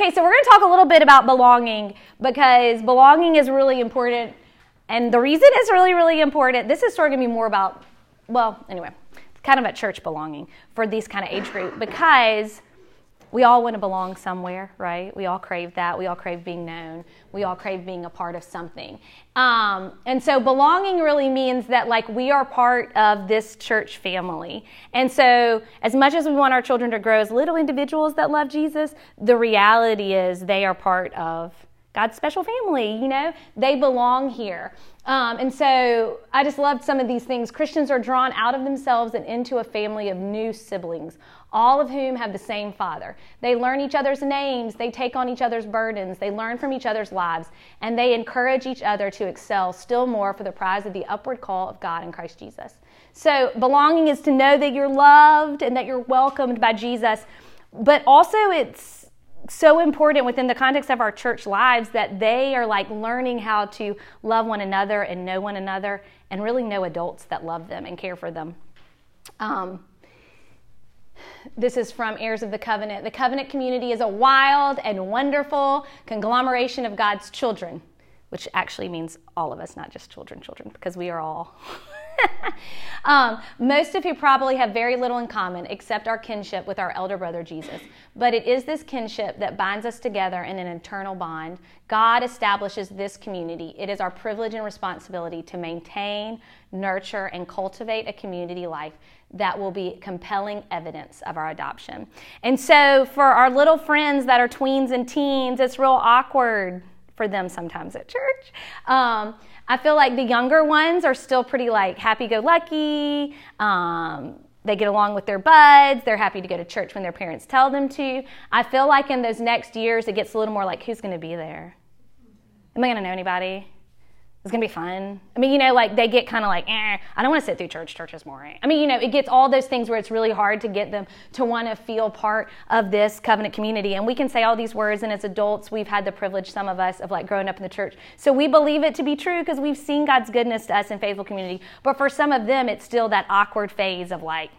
okay, so we're going to talk a little bit about belonging because belonging is really important. And the reason it's really, really important, this is sort of going to be more about, well, anyway, kind of a church belonging for these kind of age group because we all want to belong somewhere, right? We all crave that. We all crave being known. We all crave being a part of something. Um, and so belonging really means that, like, we are part of this church family. And so, as much as we want our children to grow as little individuals that love Jesus, the reality is they are part of God's special family. You know, they belong here. Um, and so I just loved some of these things. Christians are drawn out of themselves and into a family of new siblings, all of whom have the same father. They learn each other's names, they take on each other's burdens, they learn from each other's lives, and they encourage each other to excel still more for the prize of the upward call of God in Christ Jesus. So, belonging is to know that you're loved and that you're welcomed by Jesus, but also it's so important within the context of our church lives that they are like learning how to love one another and know one another and really know adults that love them and care for them. Um, this is from Heirs of the Covenant. The covenant community is a wild and wonderful conglomeration of God's children, which actually means all of us, not just children, children, because we are all. um, most of you probably have very little in common except our kinship with our elder brother Jesus. But it is this kinship that binds us together in an eternal bond. God establishes this community. It is our privilege and responsibility to maintain, nurture, and cultivate a community life that will be compelling evidence of our adoption. And so, for our little friends that are tweens and teens, it's real awkward for them sometimes at church. Um, I feel like the younger ones are still pretty like happy go lucky. Um, they get along with their buds. They're happy to go to church when their parents tell them to. I feel like in those next years, it gets a little more like, who's going to be there? Am I going to know anybody? It's gonna be fun. I mean, you know, like they get kind of like, eh, I don't want to sit through church. Church is boring. I mean, you know, it gets all those things where it's really hard to get them to want to feel part of this covenant community. And we can say all these words, and as adults, we've had the privilege, some of us, of like growing up in the church. So we believe it to be true because we've seen God's goodness to us in faithful community. But for some of them, it's still that awkward phase of like,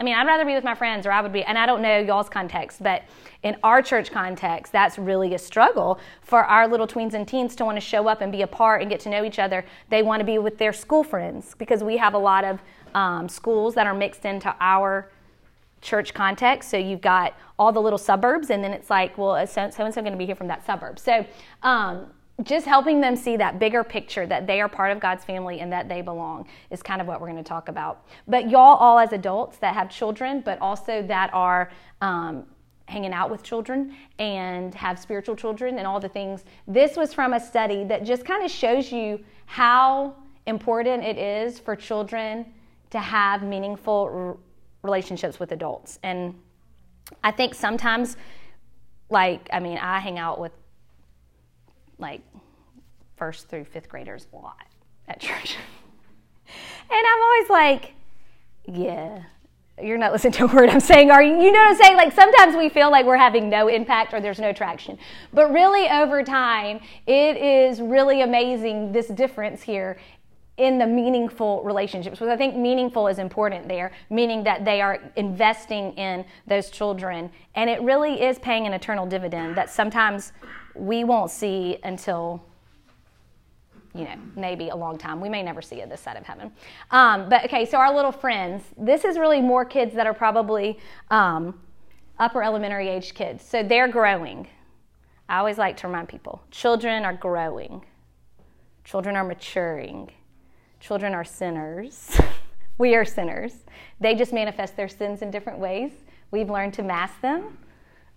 I mean, I'd rather be with my friends, or I would be, and I don't know y'all's context, but in our church context, that's really a struggle for our little tweens and teens to want to show up and be a part and get to know each other. They want to be with their school friends because we have a lot of um, schools that are mixed into our church context. So you've got all the little suburbs, and then it's like, well, so and so going to be here from that suburb. So um, just helping them see that bigger picture that they are part of God's family and that they belong is kind of what we're going to talk about. But y'all, all as adults that have children, but also that are um, hanging out with children and have spiritual children and all the things. This was from a study that just kind of shows you how important it is for children to have meaningful relationships with adults. And I think sometimes, like, I mean, I hang out with like first through fifth graders a lot at church. and I'm always like, yeah, you're not listening to a word I'm saying, are you? You know what I'm saying? Like sometimes we feel like we're having no impact or there's no traction. But really, over time, it is really amazing this difference here in the meaningful relationships. Because I think meaningful is important there, meaning that they are investing in those children. And it really is paying an eternal dividend that sometimes we won't see until you know, maybe a long time. We may never see it this side of heaven. Um, but okay, so our little friends, this is really more kids that are probably um, upper elementary age kids. So they're growing. I always like to remind people children are growing, children are maturing, children are sinners. we are sinners. They just manifest their sins in different ways. We've learned to mask them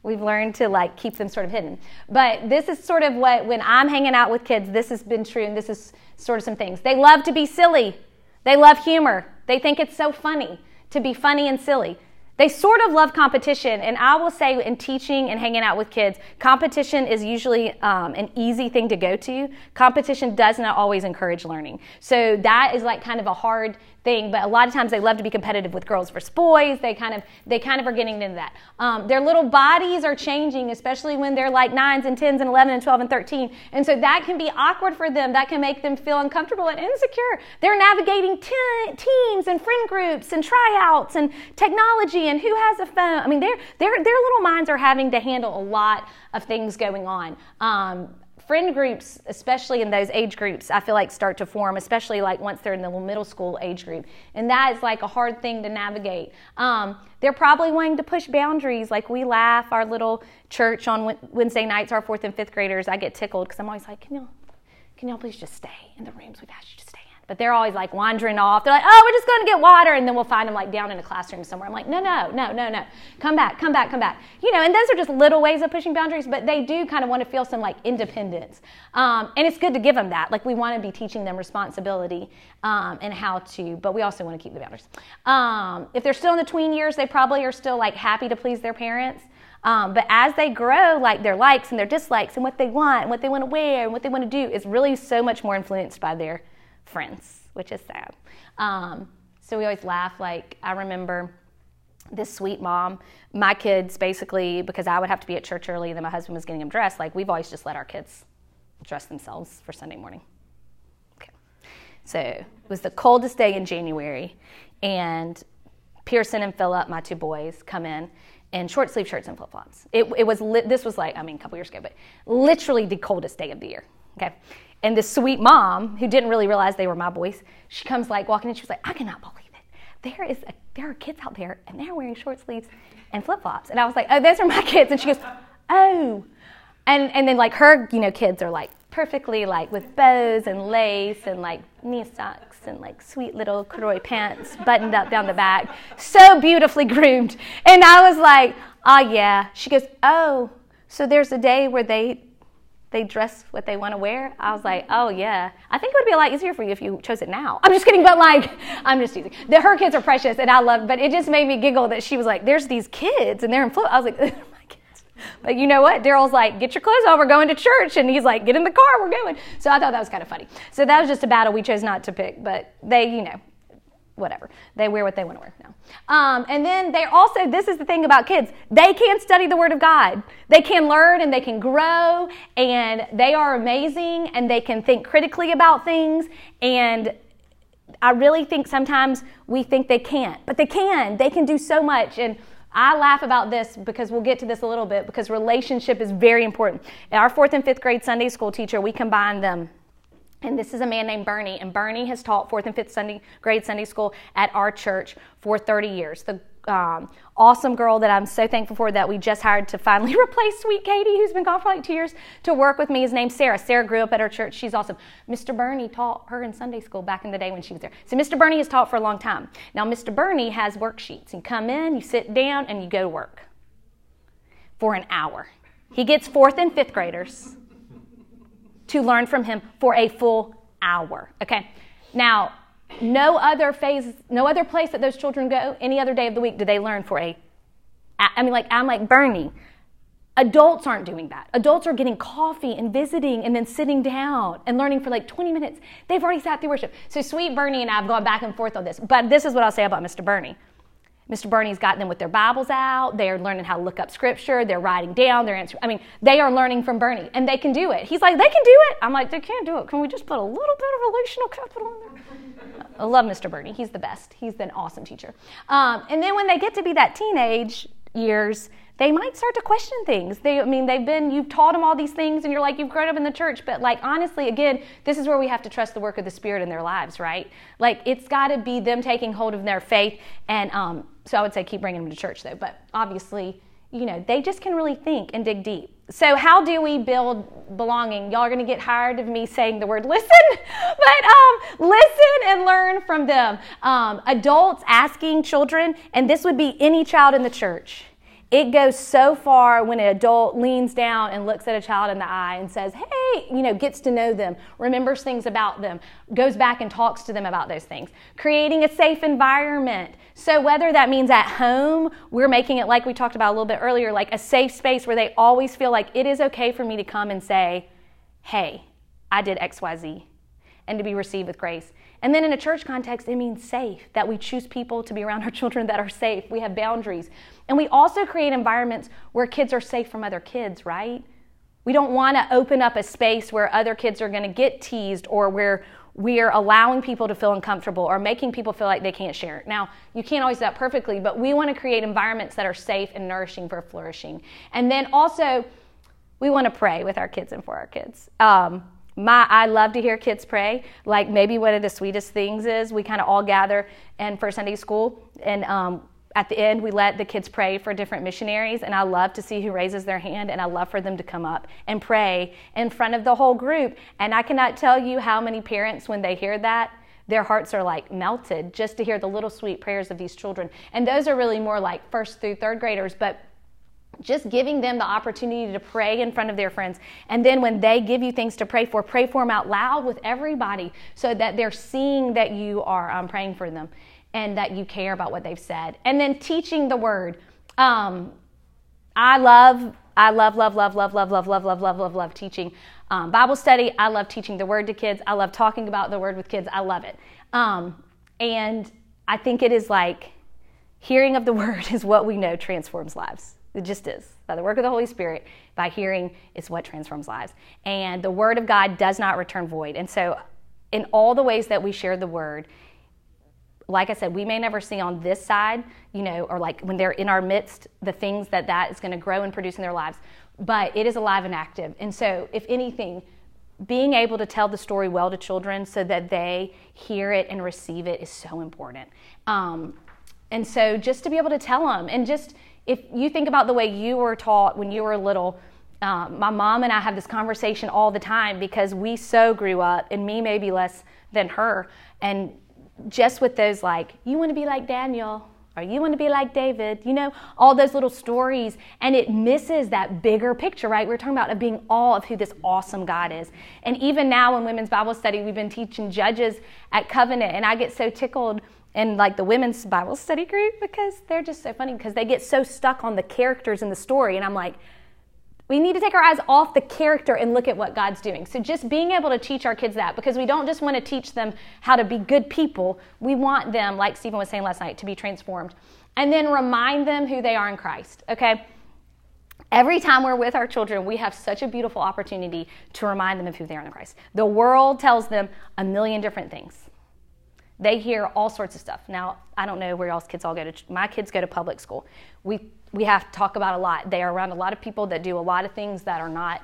We've learned to like keep them sort of hidden. But this is sort of what, when I'm hanging out with kids, this has been true, and this is sort of some things. They love to be silly, they love humor, they think it's so funny to be funny and silly. They sort of love competition, and I will say in teaching and hanging out with kids, competition is usually um, an easy thing to go to. Competition does not always encourage learning. So that is like kind of a hard thing, but a lot of times they love to be competitive with girls versus boys. They kind of they kind of are getting into that. Um, their little bodies are changing, especially when they're like nines and tens and eleven and twelve and thirteen, and so that can be awkward for them. That can make them feel uncomfortable and insecure. They're navigating te- teams and friend groups and tryouts and technology and who has a phone. I mean, their their their little minds are having to handle a lot of things going on. Um, friend groups, especially in those age groups, I feel like start to form, especially like once they're in the middle school age group. And that is like a hard thing to navigate. Um, they're probably wanting to push boundaries. Like we laugh, our little church on Wednesday nights, our fourth and fifth graders, I get tickled because I'm always like, can y'all, can y'all please just stay in the rooms we've asked you to stay but they're always like wandering off. They're like, oh, we're just going to get water. And then we'll find them like down in a classroom somewhere. I'm like, no, no, no, no, no. Come back, come back, come back. You know, and those are just little ways of pushing boundaries, but they do kind of want to feel some like independence. Um, and it's good to give them that. Like, we want to be teaching them responsibility um, and how to, but we also want to keep the boundaries. Um, if they're still in the tween years, they probably are still like happy to please their parents. Um, but as they grow, like their likes and their dislikes and what they want and what they want to wear and what they want to do is really so much more influenced by their friends which is sad. Um, so we always laugh. Like, I remember this sweet mom, my kids basically, because I would have to be at church early then my husband was getting them dressed, like, we've always just let our kids dress themselves for Sunday morning. Okay. So it was the coldest day in January, and Pearson and Philip, my two boys, come in in short sleeve shirts and flip flops. It, it was li- this was like I mean a couple years ago, but literally the coldest day of the year. Okay, and this sweet mom, who didn't really realize they were my boys, she comes like walking in. She was like, I cannot believe it. There is a, there are kids out there, and they're wearing short sleeves and flip flops. And I was like, Oh, those are my kids. And she goes, Oh. And and then like her, you know, kids are like perfectly like with bows and lace and like knee socks and like sweet little corduroy pants buttoned up down the back, so beautifully groomed. And I was like, Oh yeah. She goes, Oh. So there's a day where they they dress what they want to wear. I was like, oh yeah. I think it would be a lot easier for you if you chose it now. I'm just kidding, but like, I'm just teasing. The, her kids are precious, and I love. But it just made me giggle that she was like, "There's these kids, and they're in flip." I was like, "They're my kids." But you know what? Daryl's like, "Get your clothes on. We're going to church," and he's like, "Get in the car. We're going." So I thought that was kind of funny. So that was just a battle we chose not to pick, but they, you know, whatever. They wear what they want to wear now. Um, and then they also, this is the thing about kids, they can study the Word of God. They can learn and they can grow, and they are amazing, and they can think critically about things. And I really think sometimes we think they can't, but they can. They can do so much. And I laugh about this because we'll get to this a little bit because relationship is very important. Our fourth and fifth grade Sunday school teacher, we combine them and this is a man named Bernie, and Bernie has taught fourth and fifth Sunday grade Sunday school at our church for 30 years. The um, awesome girl that I'm so thankful for that we just hired to finally replace Sweet Katie, who's been gone for like two years, to work with me is named Sarah. Sarah grew up at our church. She's awesome. Mr. Bernie taught her in Sunday school back in the day when she was there. So Mr. Bernie has taught for a long time. Now, Mr. Bernie has worksheets. You come in, you sit down, and you go to work for an hour. He gets fourth and fifth graders to learn from him for a full hour. Okay? Now, no other phase, no other place that those children go any other day of the week do they learn for a I mean like I'm like Bernie. Adults aren't doing that. Adults are getting coffee and visiting and then sitting down and learning for like 20 minutes. They've already sat through worship. So sweet Bernie and I have gone back and forth on this. But this is what I'll say about Mr. Bernie. Mr. Bernie's got them with their Bibles out. They're learning how to look up scripture. They're writing down. They're answering. I mean, they are learning from Bernie, and they can do it. He's like, they can do it. I'm like, they can't do it. Can we just put a little bit of relational capital in there? I love Mr. Bernie. He's the best. He's an awesome teacher. Um, and then when they get to be that teenage years, they might start to question things. They, I mean, they've been, you've taught them all these things and you're like, you've grown up in the church. But like, honestly, again, this is where we have to trust the work of the Spirit in their lives, right? Like, it's got to be them taking hold of their faith. And um, so I would say keep bringing them to church though. But obviously, you know, they just can really think and dig deep. So, how do we build belonging? Y'all are going to get tired of me saying the word listen, but um, listen and learn from them. Um, adults asking children, and this would be any child in the church it goes so far when an adult leans down and looks at a child in the eye and says, hey, you know, gets to know them, remembers things about them, goes back and talks to them about those things. Creating a safe environment. So, whether that means at home, we're making it like we talked about a little bit earlier, like a safe space where they always feel like it is okay for me to come and say, hey, I did XYZ, and to be received with grace. And then in a church context, it means safe, that we choose people to be around our children that are safe. We have boundaries. And we also create environments where kids are safe from other kids, right? We don't want to open up a space where other kids are going to get teased or where we're allowing people to feel uncomfortable or making people feel like they can't share. Now, you can't always do that perfectly, but we want to create environments that are safe and nourishing for flourishing. And then also, we want to pray with our kids and for our kids. Um, my, I love to hear kids pray. Like maybe one of the sweetest things is we kind of all gather and for Sunday school, and um, at the end we let the kids pray for different missionaries. And I love to see who raises their hand, and I love for them to come up and pray in front of the whole group. And I cannot tell you how many parents, when they hear that, their hearts are like melted just to hear the little sweet prayers of these children. And those are really more like first through third graders, but just giving them the opportunity to pray in front of their friends. And then when they give you things to pray for, pray for them out loud with everybody so that they're seeing that you are um, praying for them and that you care about what they've said. And then teaching the word. Um, I love, I love, love, love, love, love, love, love, love, love, love, love teaching um, Bible study. I love teaching the word to kids. I love talking about the word with kids. I love it. Um, and I think it is like hearing of the word is what we know transforms lives. It just is. By the work of the Holy Spirit, by hearing, is what transforms lives. And the Word of God does not return void. And so, in all the ways that we share the Word, like I said, we may never see on this side, you know, or like when they're in our midst, the things that that is going to grow and produce in their lives. But it is alive and active. And so, if anything, being able to tell the story well to children so that they hear it and receive it is so important. Um, and so, just to be able to tell them and just, if you think about the way you were taught when you were little, um, my mom and I have this conversation all the time because we so grew up, and me maybe less than her. And just with those, like, you want to be like Daniel, or you want to be like David, you know, all those little stories, and it misses that bigger picture, right? We're talking about of being all of who this awesome God is. And even now in women's Bible study, we've been teaching Judges at Covenant, and I get so tickled in like the women's Bible study group because they're just so funny because they get so stuck on the characters in the story. And I'm like, we need to take our eyes off the character and look at what God's doing. So, just being able to teach our kids that because we don't just want to teach them how to be good people, we want them, like Stephen was saying last night, to be transformed. And then remind them who they are in Christ, okay? Every time we're with our children, we have such a beautiful opportunity to remind them of who they are in Christ. The world tells them a million different things. They hear all sorts of stuff. Now, I don't know where y'all's kids all go to. My kids go to public school. We we have to talk about a lot. They are around a lot of people that do a lot of things that are not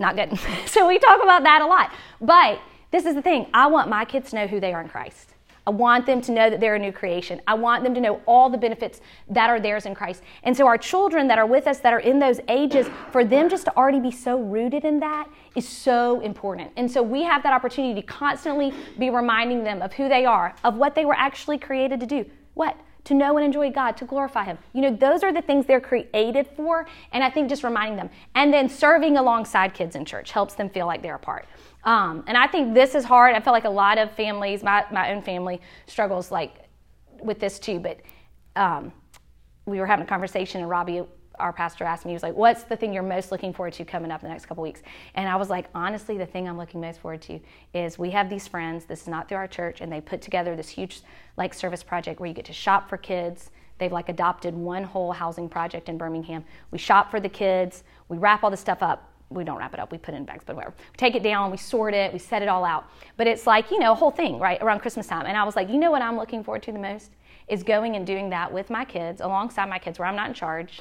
not good. so we talk about that a lot. But this is the thing. I want my kids to know who they are in Christ. I want them to know that they're a new creation. I want them to know all the benefits that are theirs in Christ. And so, our children that are with us, that are in those ages, for them just to already be so rooted in that is so important. And so, we have that opportunity to constantly be reminding them of who they are, of what they were actually created to do. What? To know and enjoy God, to glorify Him. You know, those are the things they're created for. And I think just reminding them. And then serving alongside kids in church helps them feel like they're a part. Um, and I think this is hard. I feel like a lot of families, my, my own family, struggles like with this too. But um, we were having a conversation, and Robbie, our pastor, asked me, he was like, "What's the thing you're most looking forward to coming up the next couple weeks?" And I was like, "Honestly, the thing I'm looking most forward to is we have these friends. This is not through our church, and they put together this huge like service project where you get to shop for kids." They've like adopted one whole housing project in Birmingham. We shop for the kids. We wrap all the stuff up we don't wrap it up, we put it in bags, but whatever. We take it down, we sort it, we set it all out. But it's like, you know, a whole thing, right, around Christmas time. And I was like, you know what I'm looking forward to the most? Is going and doing that with my kids, alongside my kids, where I'm not in charge,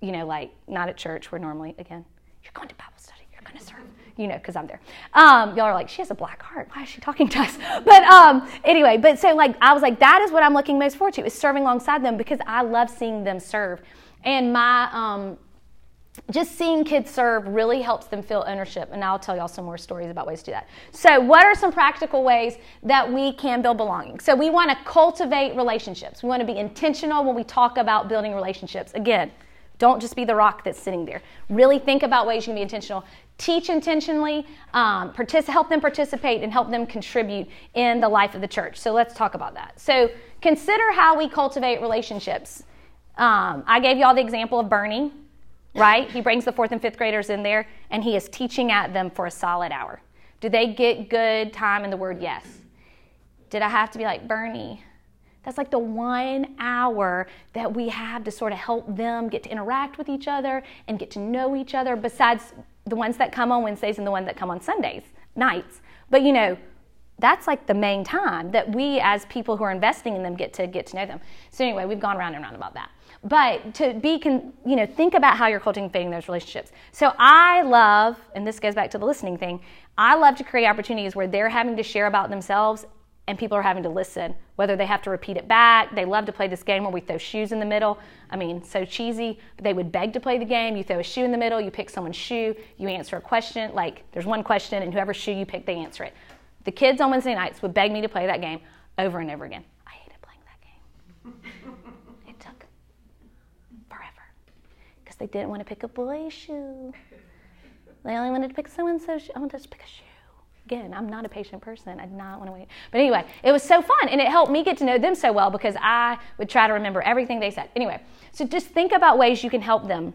you know, like not at church, where normally, again, you're going to Bible study, you're going to serve, you know, because I'm there. Um, y'all are like, she has a black heart. Why is she talking to us? But um, anyway, but so like, I was like, that is what I'm looking most forward to, is serving alongside them because I love seeing them serve. And my, um, just seeing kids serve really helps them feel ownership. And I'll tell y'all some more stories about ways to do that. So, what are some practical ways that we can build belonging? So, we want to cultivate relationships. We want to be intentional when we talk about building relationships. Again, don't just be the rock that's sitting there. Really think about ways you can be intentional. Teach intentionally, um, partic- help them participate, and help them contribute in the life of the church. So, let's talk about that. So, consider how we cultivate relationships. Um, I gave y'all the example of Bernie right? He brings the fourth and fifth graders in there and he is teaching at them for a solid hour. Do they get good time in the word? Yes. Did I have to be like, Bernie? That's like the one hour that we have to sort of help them get to interact with each other and get to know each other, besides the ones that come on Wednesdays and the ones that come on Sundays, nights. But you know, that's like the main time that we as people who are investing in them get to get to know them. So anyway, we've gone round and round about that. But to be, con, you know, think about how you're cultivating those relationships. So I love, and this goes back to the listening thing. I love to create opportunities where they're having to share about themselves and people are having to listen, whether they have to repeat it back. They love to play this game where we throw shoes in the middle. I mean, so cheesy, but they would beg to play the game. You throw a shoe in the middle, you pick someone's shoe, you answer a question. Like, there's one question, and whoever shoe you pick, they answer it. The kids on Wednesday nights would beg me to play that game over and over again. I hated playing that game. it took forever because they didn't want to pick a boy's shoe. They only wanted to pick so and so shoe. I wanted to just pick a shoe. Again, I'm not a patient person. I did not want to wait. But anyway, it was so fun and it helped me get to know them so well because I would try to remember everything they said. Anyway, so just think about ways you can help them.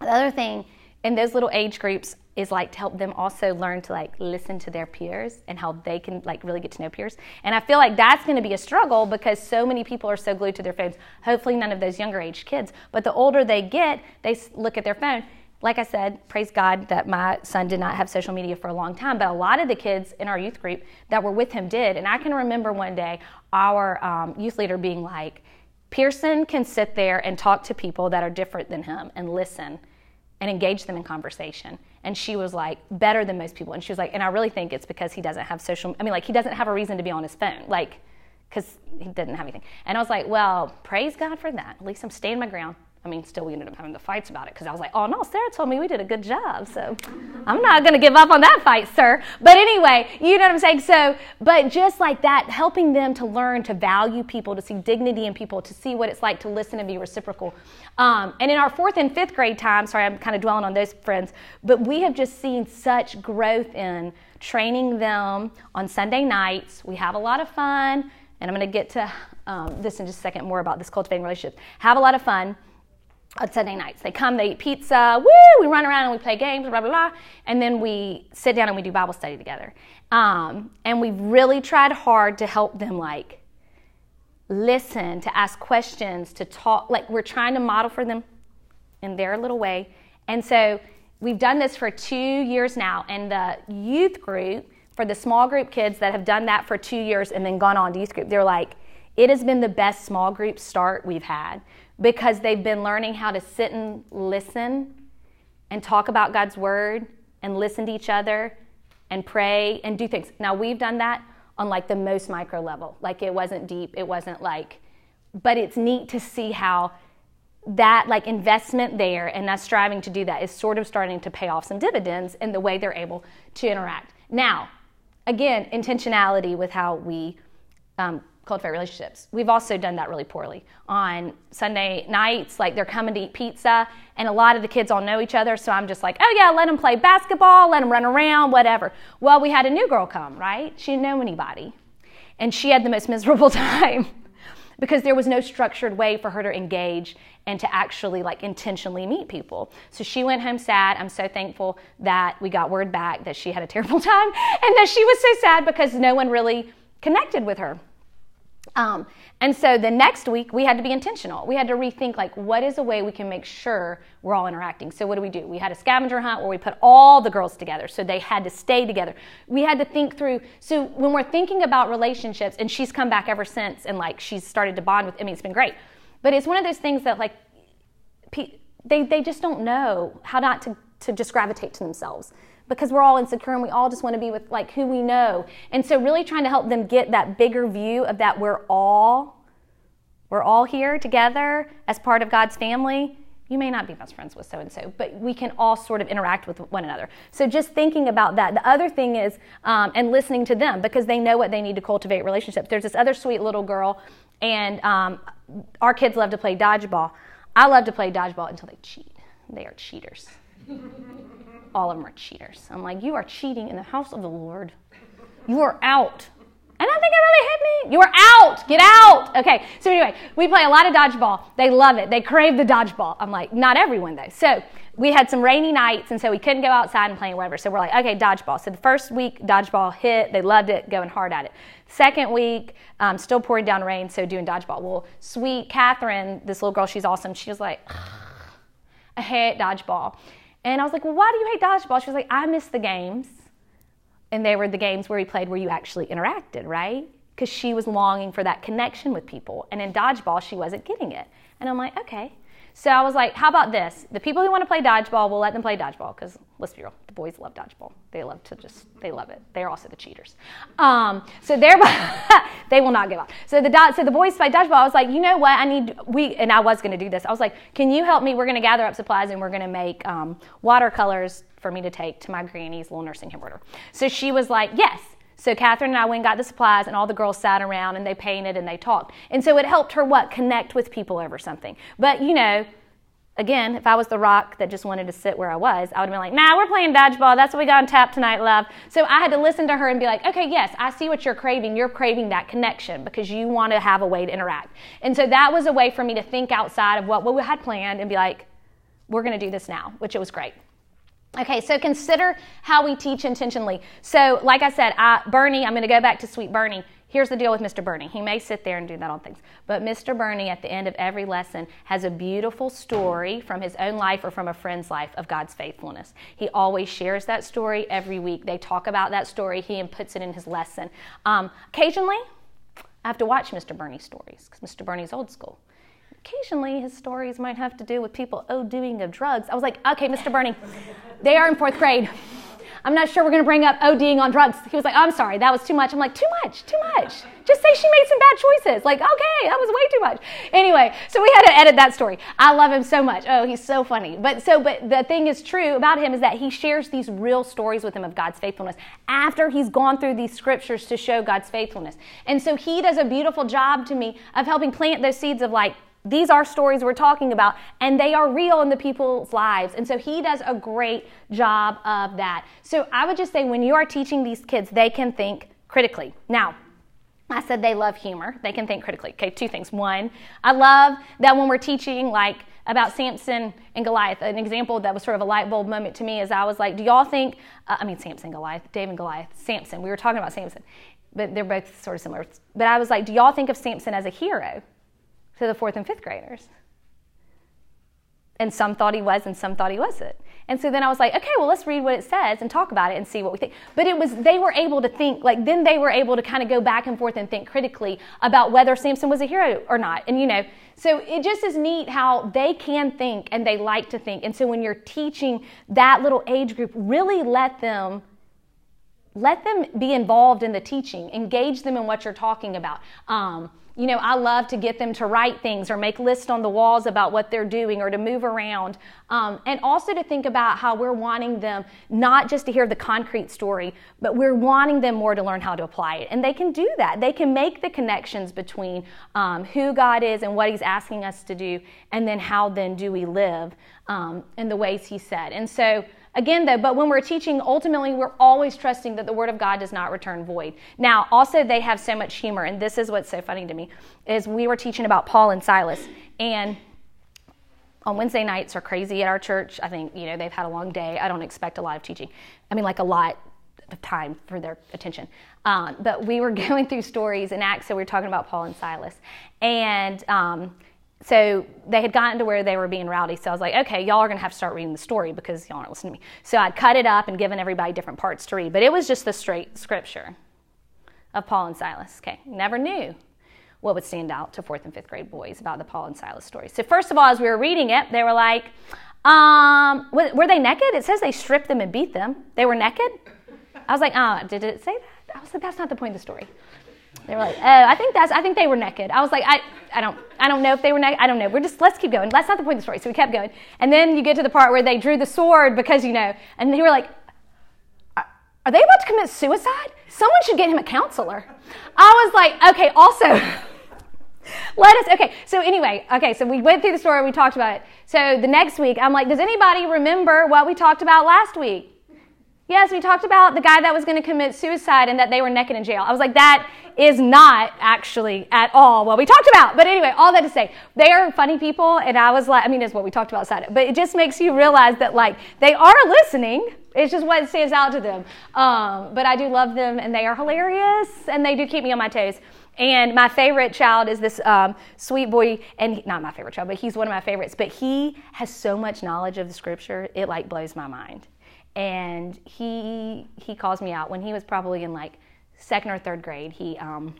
The other thing in those little age groups is like to help them also learn to like listen to their peers and how they can like really get to know peers. And I feel like that's going to be a struggle because so many people are so glued to their phones. Hopefully none of those younger age kids, but the older they get, they look at their phone like I said, praise God that my son did not have social media for a long time, but a lot of the kids in our youth group that were with him did. And I can remember one day our um, youth leader being like, Pearson can sit there and talk to people that are different than him and listen and engage them in conversation. And she was like, better than most people. And she was like, and I really think it's because he doesn't have social, I mean, like, he doesn't have a reason to be on his phone. Like, because he didn't have anything. And I was like, well, praise God for that. At least I'm staying my ground. I mean, still, we ended up having the fights about it because I was like, oh no, Sarah told me we did a good job. So I'm not going to give up on that fight, sir. But anyway, you know what I'm saying? So, but just like that, helping them to learn to value people, to see dignity in people, to see what it's like to listen and be reciprocal. Um, and in our fourth and fifth grade time, sorry, I'm kind of dwelling on those friends, but we have just seen such growth in training them on Sunday nights. We have a lot of fun. And I'm going to get to um, this in just a second more about this cultivating relationships. Have a lot of fun on Sunday nights. They come, they eat pizza, woo, we run around and we play games, blah, blah, blah. And then we sit down and we do Bible study together. Um, and we've really tried hard to help them, like, listen, to ask questions, to talk. Like, we're trying to model for them in their little way. And so we've done this for two years now. And the youth group, for the small group kids that have done that for two years and then gone on to youth group, they're like, it has been the best small group start we've had because they've been learning how to sit and listen and talk about God's word and listen to each other and pray and do things. Now, we've done that on like the most micro level. Like it wasn't deep, it wasn't like, but it's neat to see how that like investment there and us striving to do that is sort of starting to pay off some dividends in the way they're able to interact. Now, again, intentionality with how we um, cultivate relationships. We've also done that really poorly. On Sunday nights, like they're coming to eat pizza, and a lot of the kids all know each other, so I'm just like, oh yeah, let them play basketball, let them run around, whatever. Well, we had a new girl come, right? She didn't know anybody. And she had the most miserable time because there was no structured way for her to engage and to actually like intentionally meet people. So she went home sad. I'm so thankful that we got word back that she had a terrible time and that she was so sad because no one really connected with her. Um, and so the next week we had to be intentional. We had to rethink like what is a way we can make sure we're all interacting. So what do we do? We had a scavenger hunt where we put all the girls together, so they had to stay together. We had to think through. So when we're thinking about relationships, and she's come back ever since, and like she's started to bond with. I mean, it's been great, but it's one of those things that like they they just don't know how not to to just gravitate to themselves because we're all insecure and we all just want to be with like who we know. And so really trying to help them get that bigger view of that we're all we're all here together as part of God's family. You may not be best friends with so and so, but we can all sort of interact with one another. So just thinking about that. The other thing is, um, and listening to them because they know what they need to cultivate relationships. There's this other sweet little girl, and um, our kids love to play dodgeball. I love to play dodgeball until they cheat. They are cheaters. all of them are cheaters. I'm like, you are cheating in the house of the Lord. You are out. And I think it really hit me. You are out. Get out. Okay. So anyway, we play a lot of dodgeball. They love it. They crave the dodgeball. I'm like, not everyone though. So we had some rainy nights, and so we couldn't go outside and play whatever. So we're like, okay, dodgeball. So the first week, dodgeball hit. They loved it, going hard at it. Second week, um, still pouring down rain, so doing dodgeball. Well, sweet Catherine, this little girl, she's awesome. She was like, I hate dodgeball. And I was like, well, why do you hate dodgeball? She was like, I miss the games and they were the games where we played where you actually interacted, right? Because she was longing for that connection with people. And in dodgeball, she wasn't getting it. And I'm like, okay. So I was like, how about this? The people who want to play dodgeball, we'll let them play dodgeball because let's be real, the boys love dodgeball. They love to just, they love it. They're also the cheaters. Um, so they're, they will not give up. So the, so the boys play dodgeball. I was like, you know what? I need, we, and I was going to do this. I was like, can you help me? We're going to gather up supplies and we're going to make um, watercolors for me to take to my granny's little nursing home order. So she was like, yes. So Catherine and I went and got the supplies, and all the girls sat around and they painted and they talked. And so it helped her what? Connect with people over something. But you know, again, if I was the rock that just wanted to sit where I was, I would have been like, nah, we're playing dodgeball. That's what we got on tap tonight, love. So I had to listen to her and be like, okay, yes, I see what you're craving. You're craving that connection because you want to have a way to interact. And so that was a way for me to think outside of what, what we had planned and be like, we're going to do this now, which it was great. Okay, so consider how we teach intentionally. So, like I said, I, Bernie, I'm going to go back to Sweet Bernie. Here's the deal with Mr. Bernie. He may sit there and do that on things, but Mr. Bernie, at the end of every lesson, has a beautiful story from his own life or from a friend's life of God's faithfulness. He always shares that story every week. They talk about that story. He puts it in his lesson. Um, occasionally, I have to watch Mr. Bernie's stories because Mr. Bernie's old school occasionally his stories might have to do with people oh doing of drugs. I was like, okay, Mr. Bernie, they are in fourth grade. I'm not sure we're going to bring up ODing on drugs. He was like, I'm sorry, that was too much. I'm like, too much, too much. Just say she made some bad choices. Like, okay, that was way too much. Anyway, so we had to edit that story. I love him so much. Oh, he's so funny. But so, but the thing is true about him is that he shares these real stories with him of God's faithfulness after he's gone through these scriptures to show God's faithfulness. And so he does a beautiful job to me of helping plant those seeds of like, these are stories we're talking about, and they are real in the people's lives. And so he does a great job of that. So I would just say when you are teaching these kids, they can think critically. Now, I said they love humor. They can think critically. Okay, two things. One, I love that when we're teaching, like, about Samson and Goliath, an example that was sort of a light bulb moment to me is I was like, do y'all think, uh, I mean, Samson, Goliath, David and Goliath, Samson, we were talking about Samson, but they're both sort of similar. But I was like, do y'all think of Samson as a hero? To the fourth and fifth graders. And some thought he was, and some thought he wasn't. And so then I was like, okay, well, let's read what it says and talk about it and see what we think. But it was, they were able to think, like, then they were able to kind of go back and forth and think critically about whether Samson was a hero or not. And, you know, so it just is neat how they can think and they like to think. And so when you're teaching that little age group, really let them let them be involved in the teaching engage them in what you're talking about um, you know, I love to get them to write things or make lists on the walls about what they're doing or to move around. Um, and also to think about how we're wanting them not just to hear the concrete story, but we're wanting them more to learn how to apply it. And they can do that. They can make the connections between um, who God is and what He's asking us to do, and then how then do we live um, in the ways He said. And so, Again, though, but when we're teaching, ultimately, we're always trusting that the Word of God does not return void. Now, also, they have so much humor, and this is what's so funny to me, is we were teaching about Paul and Silas, and on Wednesday nights are crazy at our church. I think, you know, they've had a long day. I don't expect a lot of teaching. I mean, like a lot of time for their attention. Um, but we were going through stories in Acts, so we were talking about Paul and Silas. And, um, so they had gotten to where they were being rowdy. So I was like, okay, y'all are going to have to start reading the story because y'all aren't listening to me. So I'd cut it up and given everybody different parts to read. But it was just the straight scripture of Paul and Silas. Okay, never knew what would stand out to fourth and fifth grade boys about the Paul and Silas story. So first of all, as we were reading it, they were like, um, were they naked? It says they stripped them and beat them. They were naked. I was like, oh, did it say that? I was like, that's not the point of the story. They were like, oh, I think that's, I think they were naked. I was like, I, I don't, I don't know if they were naked. I don't know. We're just, let's keep going. That's not the point of the story. So we kept going. And then you get to the part where they drew the sword because, you know, and they were like, are they about to commit suicide? Someone should get him a counselor. I was like, okay, also, let us, okay, so anyway, okay, so we went through the story, we talked about it. So the next week, I'm like, does anybody remember what we talked about last week? Yes, we talked about the guy that was going to commit suicide and that they were naked in jail. I was like, that is not actually at all what we talked about. But anyway, all that to say, they are funny people, and I was like, I mean, it's what we talked about Saturday, but it just makes you realize that like they are listening. It's just what stands out to them. Um, but I do love them, and they are hilarious, and they do keep me on my toes. And my favorite child is this um, sweet boy, and he, not my favorite child, but he's one of my favorites. But he has so much knowledge of the scripture, it like blows my mind. And he he calls me out when he was probably in like second or third grade. He um,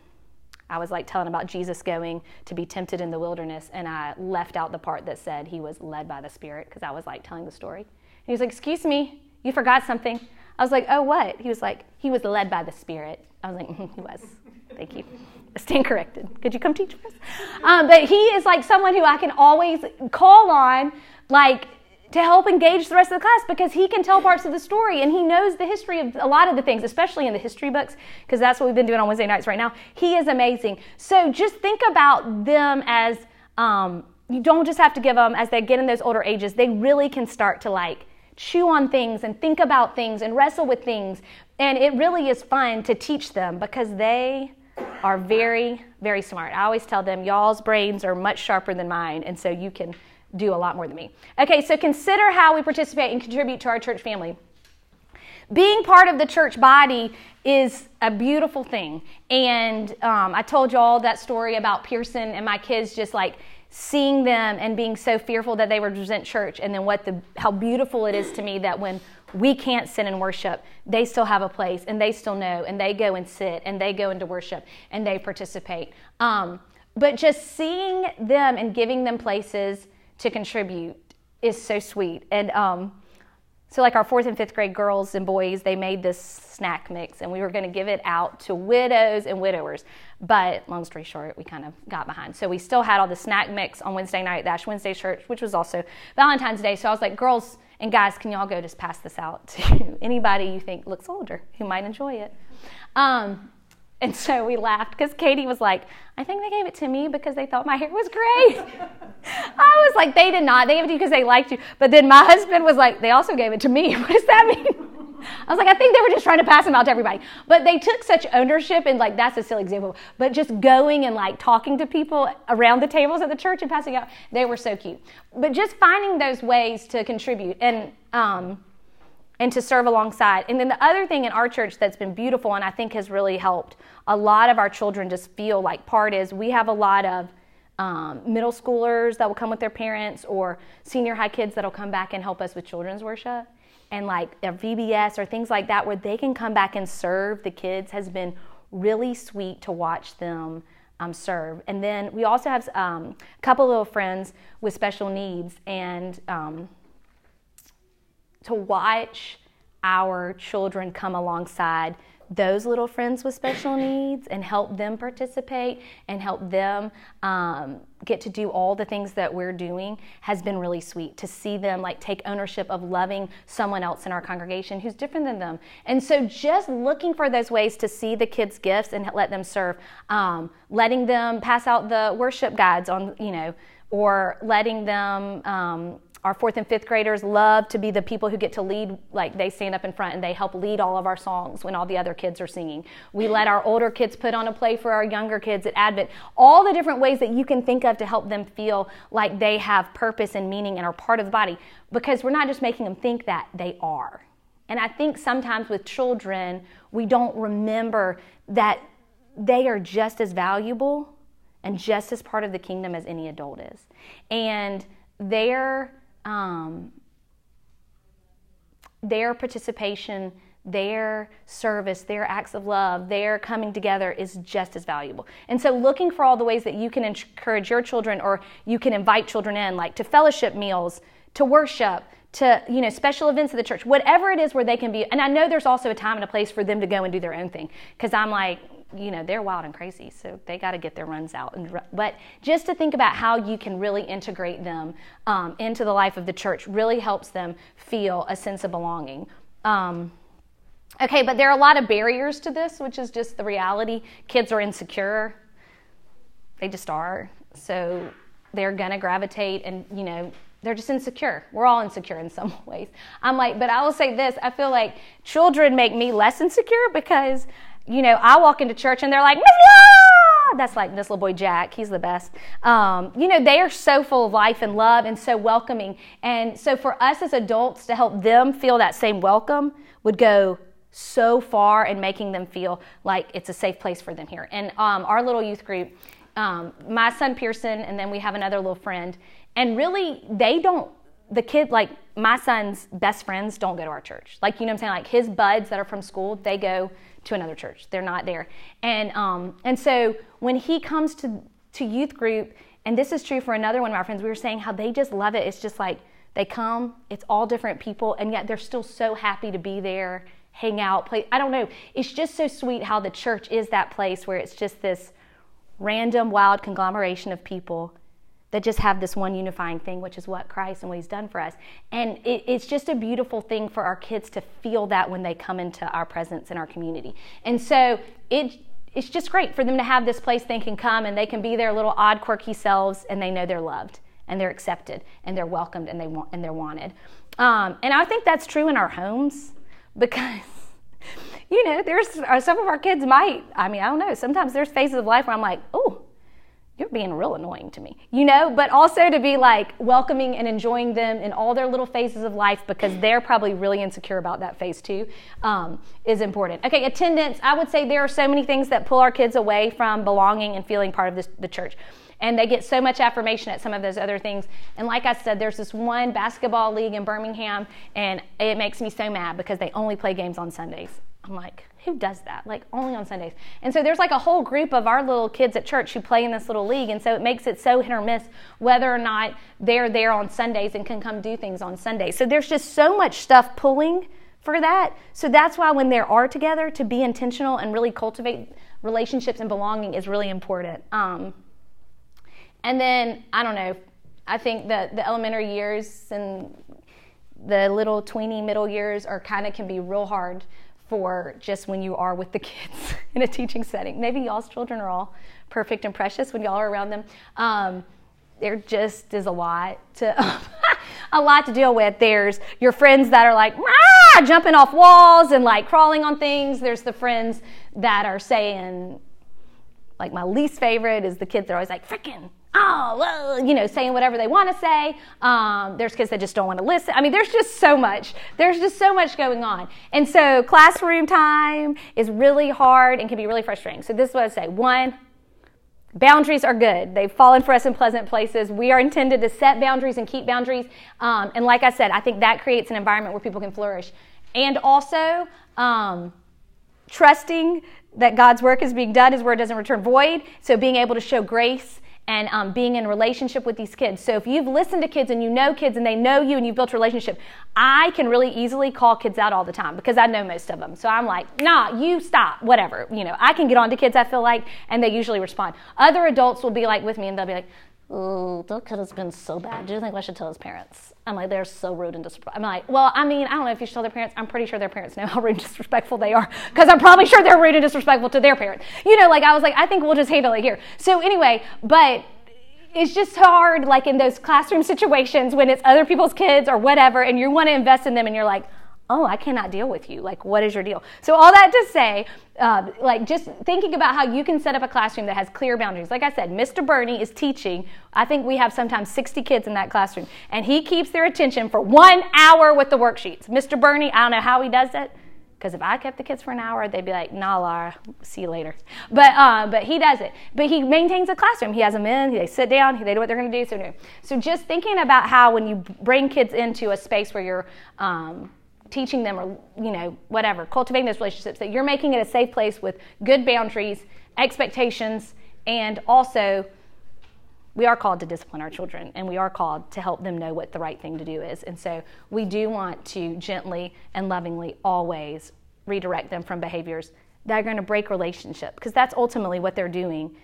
I was like telling about Jesus going to be tempted in the wilderness, and I left out the part that said he was led by the Spirit because I was like telling the story. And he was like, "Excuse me, you forgot something." I was like, "Oh, what?" He was like, "He was led by the Spirit." I was like, mm-hmm, "He was." Thank you. Stand corrected. Could you come teach for us? Um, but he is like someone who I can always call on, like to help engage the rest of the class because he can tell parts of the story and he knows the history of a lot of the things, especially in the history books, because that's what we've been doing on Wednesday nights right now. He is amazing. So just think about them as um, you don't just have to give them as they get in those older ages, they really can start to like chew on things and think about things and wrestle with things. And it really is fun to teach them because they are very, very smart. I always tell them, y'all's brains are much sharper than mine, and so you can do a lot more than me. Okay, so consider how we participate and contribute to our church family. Being part of the church body is a beautiful thing. And um, I told you all that story about Pearson and my kids just like seeing them and being so fearful that they represent church, and then what the how beautiful it is to me that when we can't sit and worship, they still have a place and they still know and they go and sit and they go into worship and they participate. Um, but just seeing them and giving them places to contribute is so sweet. And um, so, like our fourth and fifth grade girls and boys, they made this snack mix, and we were going to give it out to widows and widowers. But long story short, we kind of got behind. So we still had all the snack mix on Wednesday night, Ash Wednesday church, which was also Valentine's Day. So I was like, girls and guys, can y'all go just pass this out to anybody you think looks older who might enjoy it? Um, and so we laughed because Katie was like, I think they gave it to me because they thought my hair was great. I was like, they did not. They gave it to you because they liked you. But then my husband was like, they also gave it to me. What does that mean? I was like, I think they were just trying to pass them out to everybody. But they took such ownership, and like, that's a silly example. But just going and like talking to people around the tables at the church and passing out, they were so cute. But just finding those ways to contribute. And, um, and to serve alongside. And then the other thing in our church that's been beautiful and I think has really helped a lot of our children just feel like part is we have a lot of um, middle schoolers that will come with their parents or senior high kids that'll come back and help us with children's worship. And like VBS or things like that where they can come back and serve the kids has been really sweet to watch them um, serve. And then we also have um, a couple of little friends with special needs and um, to watch our children come alongside those little friends with special needs and help them participate and help them um, get to do all the things that we're doing has been really sweet to see them like take ownership of loving someone else in our congregation who's different than them. And so just looking for those ways to see the kids gifts and let them serve um, letting them pass out the worship guides on you know or letting them um, our fourth and fifth graders love to be the people who get to lead, like they stand up in front and they help lead all of our songs when all the other kids are singing. We let our older kids put on a play for our younger kids at Advent. All the different ways that you can think of to help them feel like they have purpose and meaning and are part of the body. Because we're not just making them think that, they are. And I think sometimes with children, we don't remember that they are just as valuable and just as part of the kingdom as any adult is. And they're um, their participation, their service, their acts of love, their coming together is just as valuable. And so, looking for all the ways that you can encourage your children or you can invite children in, like to fellowship meals, to worship, to you know special events of the church whatever it is where they can be and i know there's also a time and a place for them to go and do their own thing because i'm like you know they're wild and crazy so they got to get their runs out and but just to think about how you can really integrate them um, into the life of the church really helps them feel a sense of belonging. Um, okay but there are a lot of barriers to this which is just the reality. Kids are insecure. They just are. So they're gonna gravitate and you know they're just insecure. We're all insecure in some ways. I'm like, but I will say this I feel like children make me less insecure because you know, I walk into church and they're like, that's like this little boy Jack. He's the best. Um, you know, they are so full of life and love and so welcoming. And so for us as adults to help them feel that same welcome would go so far in making them feel like it's a safe place for them here. And um, our little youth group, um, my son Pearson, and then we have another little friend, and really they don't. The kid, like my son's best friends, don't go to our church. Like you know, what I'm saying, like his buds that are from school, they go to another church. They're not there, and um, and so when he comes to to youth group, and this is true for another one of our friends, we were saying how they just love it. It's just like they come, it's all different people, and yet they're still so happy to be there, hang out, play. I don't know. It's just so sweet how the church is that place where it's just this random, wild conglomeration of people that just have this one unifying thing, which is what Christ and what He's done for us. And it, it's just a beautiful thing for our kids to feel that when they come into our presence in our community. And so it it's just great for them to have this place they can come and they can be their little odd, quirky selves and they know they're loved and they're accepted and they're welcomed and they want and they're wanted. Um, and I think that's true in our homes because you know there's uh, some of our kids might. I mean, I don't know. Sometimes there's phases of life where I'm like, oh. You're being real annoying to me, you know, but also to be like welcoming and enjoying them in all their little phases of life because they're probably really insecure about that phase too, um, is important. Okay, attendance. I would say there are so many things that pull our kids away from belonging and feeling part of this, the church and they get so much affirmation at some of those other things. And like I said, there's this one basketball league in Birmingham, and it makes me so mad because they only play games on Sundays. I'm like, who does that? Like only on Sundays. And so there's like a whole group of our little kids at church who play in this little league. And so it makes it so hit or miss whether or not they're there on Sundays and can come do things on Sundays. So there's just so much stuff pulling for that. So that's why when they are together, to be intentional and really cultivate relationships and belonging is really important. Um, and then, I don't know, I think that the elementary years and the little tweeny middle years are kind of can be real hard for just when you are with the kids in a teaching setting. Maybe y'all's children are all perfect and precious when y'all are around them. Um, there just is a lot to a lot to deal with. There's your friends that are like jumping off walls and like crawling on things. There's the friends that are saying like my least favorite is the kids that are always like freaking oh, well, you know, saying whatever they want to say. Um, there's kids that just don't want to listen. I mean, there's just so much. There's just so much going on. And so classroom time is really hard and can be really frustrating. So this is what I say. One, boundaries are good. They've fallen for us in pleasant places. We are intended to set boundaries and keep boundaries. Um, and like I said, I think that creates an environment where people can flourish. And also, um, trusting that God's work is being done, His word doesn't return void. So being able to show grace and um, being in relationship with these kids. So if you've listened to kids and you know kids and they know you and you've built a relationship, I can really easily call kids out all the time because I know most of them. So I'm like, nah, you stop, whatever. You know, I can get on to kids I feel like, and they usually respond. Other adults will be like with me and they'll be like, oh, that kid has been so bad. Do you think I should tell his parents? I'm like, they're so rude and disrespectful. I'm like, well, I mean, I don't know if you should tell their parents. I'm pretty sure their parents know how rude and disrespectful they are because I'm probably sure they're rude and disrespectful to their parents. You know, like I was like, I think we'll just handle it here. So anyway, but it's just hard, like in those classroom situations when it's other people's kids or whatever, and you want to invest in them, and you're like, oh, I cannot deal with you. Like, what is your deal? So, all that to say, uh, like, just thinking about how you can set up a classroom that has clear boundaries. Like I said, Mr. Bernie is teaching. I think we have sometimes 60 kids in that classroom, and he keeps their attention for one hour with the worksheets. Mr. Bernie, I don't know how he does it. Because if I kept the kids for an hour, they'd be like, "Nah, Laura, see you later." But uh, but he does it. But he maintains a classroom. He has them in. They sit down. They know what they're going to do. So no. So just thinking about how when you bring kids into a space where you're um, teaching them or you know whatever cultivating those relationships that you're making it a safe place with good boundaries expectations and also we are called to discipline our children and we are called to help them know what the right thing to do is. And so we do want to gently and lovingly always redirect them from behaviors that are going to break relationship because that's ultimately what they're doing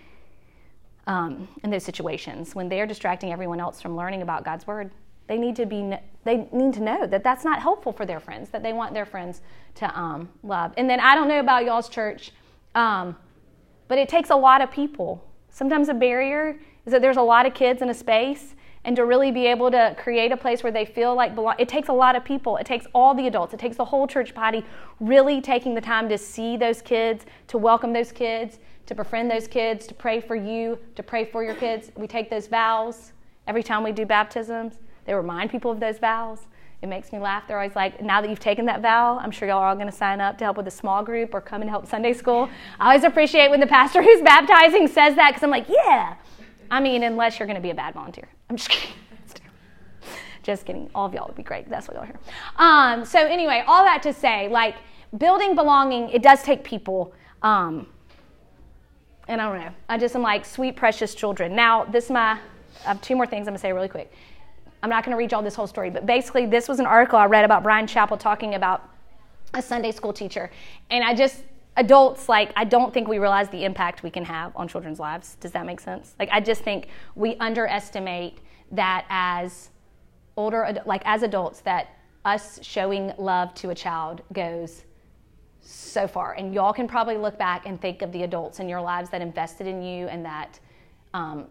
um, in those situations when they're distracting everyone else from learning about God's word. They need to be they need to know that that's not helpful for their friends. That they want their friends to um, love. And then I don't know about y'all's church, um, but it takes a lot of people. Sometimes a barrier is that there's a lot of kids in a space and to really be able to create a place where they feel like belong it takes a lot of people it takes all the adults it takes the whole church body really taking the time to see those kids to welcome those kids to befriend those kids to pray for you to pray for your kids we take those vows every time we do baptisms they remind people of those vows It makes me laugh. They're always like, now that you've taken that vow, I'm sure y'all are all going to sign up to help with a small group or come and help Sunday school. I always appreciate when the pastor who's baptizing says that because I'm like, yeah. I mean, unless you're going to be a bad volunteer. I'm just kidding. Just kidding. All of y'all would be great. That's what y'all hear. Um, so anyway, all that to say, like building belonging, it does take people. Um, and I don't know. I just am like sweet, precious children. Now, this is my. I have two more things I'm gonna say really quick. I'm not gonna read y'all this whole story, but basically, this was an article I read about Bryan Chapell talking about a Sunday school teacher, and I just adults like i don't think we realize the impact we can have on children's lives. Does that make sense? Like i just think we underestimate that as older, like as adults, that us showing love to a child goes so far. And y'all can probably look back and think of the adults in your lives that invested in you and that um,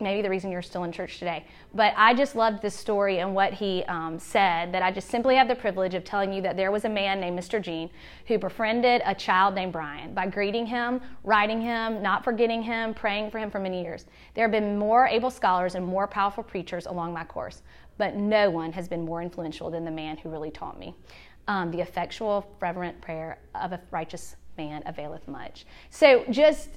maybe the reason you're still in church today. But I just loved this story and what he um, said that I just simply have the privilege of telling you that there was a man named Mr. Jean who befriended a child named Bryan by greeting him, writing him, not forgetting him, praying for him for many years. There have been more able scholars and more powerful preachers along my course, but no one has been more influential than the man who really taught me. Um, the effectual, fervent prayer of a righteous man availeth much. So just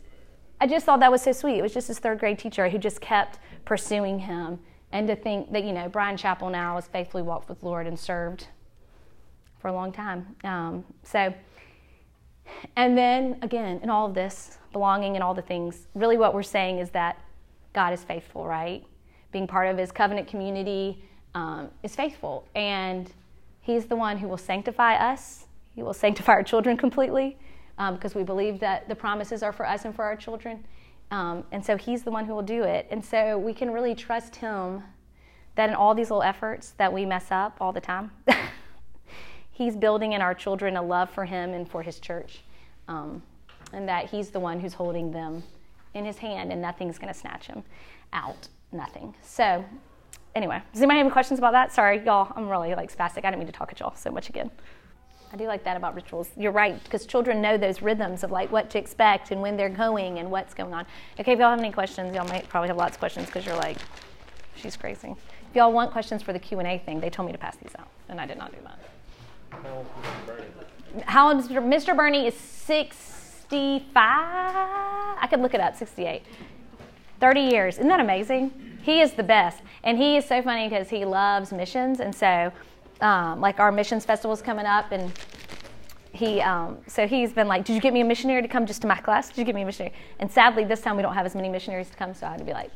I just thought that was so sweet. It was just his third grade teacher who just kept pursuing him. And to think that, you know, Bryan Chapell now has faithfully walked with the Lord and served for a long time. Um, so, and then again, in all of this, belonging and all the things, really what we're saying is that God is faithful, right? Being part of his covenant community um, is faithful. And he's the one who will sanctify us, he will sanctify our children completely um, because we believe that the promises are for us and for our children. Um, and so he's the one who will do it. And so we can really trust him that in all these little efforts that we mess up all the time, he's building in our children a love for him and for his church. Um, and that he's the one who's holding them in his hand and nothing's going to snatch him out. Nothing. So, anyway, does anybody have any questions about that? Sorry, y'all, I'm really like spastic. I didn't mean to talk at y'all so much again. I do like that about rituals. You're right, because children know those rhythms of like what to expect and when they're going and what's going on. Okay, if y'all have any questions, y'all might probably have lots of questions because you're like, she's crazy. If y'all want questions for the Q and A thing, they told me to pass these out, and I did not do that. How old is Mr. Bernie? Mr. Bernie is 65. I could look it up. 68. 30 years. Isn't that amazing? He is the best, and he is so funny because he loves missions, and so um, like our missions festival is coming up, and he um, so he's been like, "Did you get me a missionary to come just to my class? Did you get me a missionary?" And sadly, this time we don't have as many missionaries to come, so I had to be like,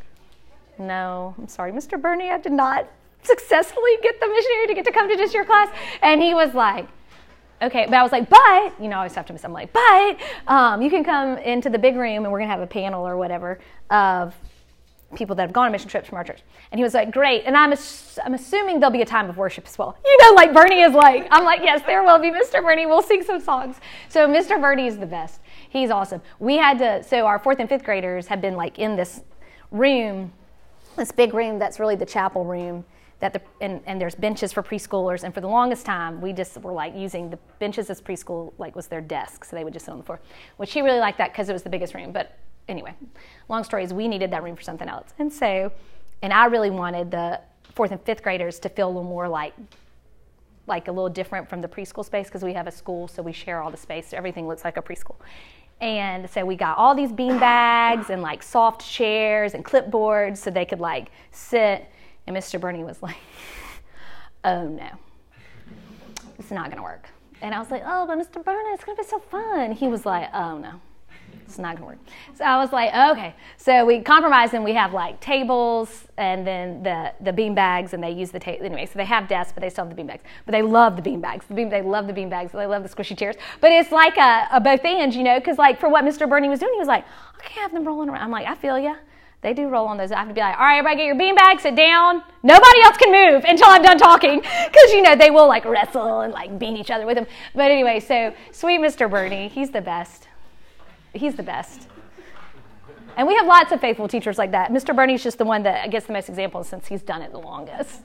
"No, I'm sorry, Mr. Bernie, I did not successfully get the missionary to get to come to just your class." And he was like, okay, but I was like, but, you know, I always have to miss, I'm like, but um, you can come into the big room and we're going to have a panel or whatever of people that have gone on mission trips from our church. And he was like, great. And I'm, ass- I'm assuming there'll be a time of worship as well. You know, like Bernie is like, I'm like, yes, there will be Mr. Bernie. We'll sing some songs. So Mr. Bernie is the best. He's awesome. We had to, so our fourth and fifth graders have been like in this room, this big room that's really the chapel room. That the, and, and there's benches for preschoolers and for the longest time we just were like using the benches as preschool like was their desk so they would just sit on the floor which he really liked that because it was the biggest room but anyway, long story is we needed that room for something else. And so, and I really wanted the fourth and fifth graders to feel a little more like like a little different from the preschool space because we have a school, so we share all the space. So everything looks like a preschool. And so we got all these bean bags and like soft chairs and clipboards so they could like sit. And Mr. Bernie was like, oh no, it's not gonna work. And I was like, oh, but Mr. Bernie, it's gonna be so fun. He was like, oh no, it's not gonna work. So I was like, okay. So we compromised and we have like tables and then the the bean bags and they use the table anyway. So they have desks, but they still have the bean bags. But they love the bean bags. The bean, they love the bean bags. They love the squishy chairs. But it's like a, a both and, you know, because like for what Mr. Bernie was doing, he was like, I can't have them rolling around. I'm like, I feel ya. They do roll on those. I have to be like, all right, everybody get your bean bag, sit down. Nobody else can move until I'm done talking. Because, you know, they will like wrestle and like beat each other with them. But anyway, so sweet Mr. Bernie, he's the best. He's the best. And we have lots of faithful teachers like that. Mr. Bernie's just the one that gets the most examples since he's done it the longest.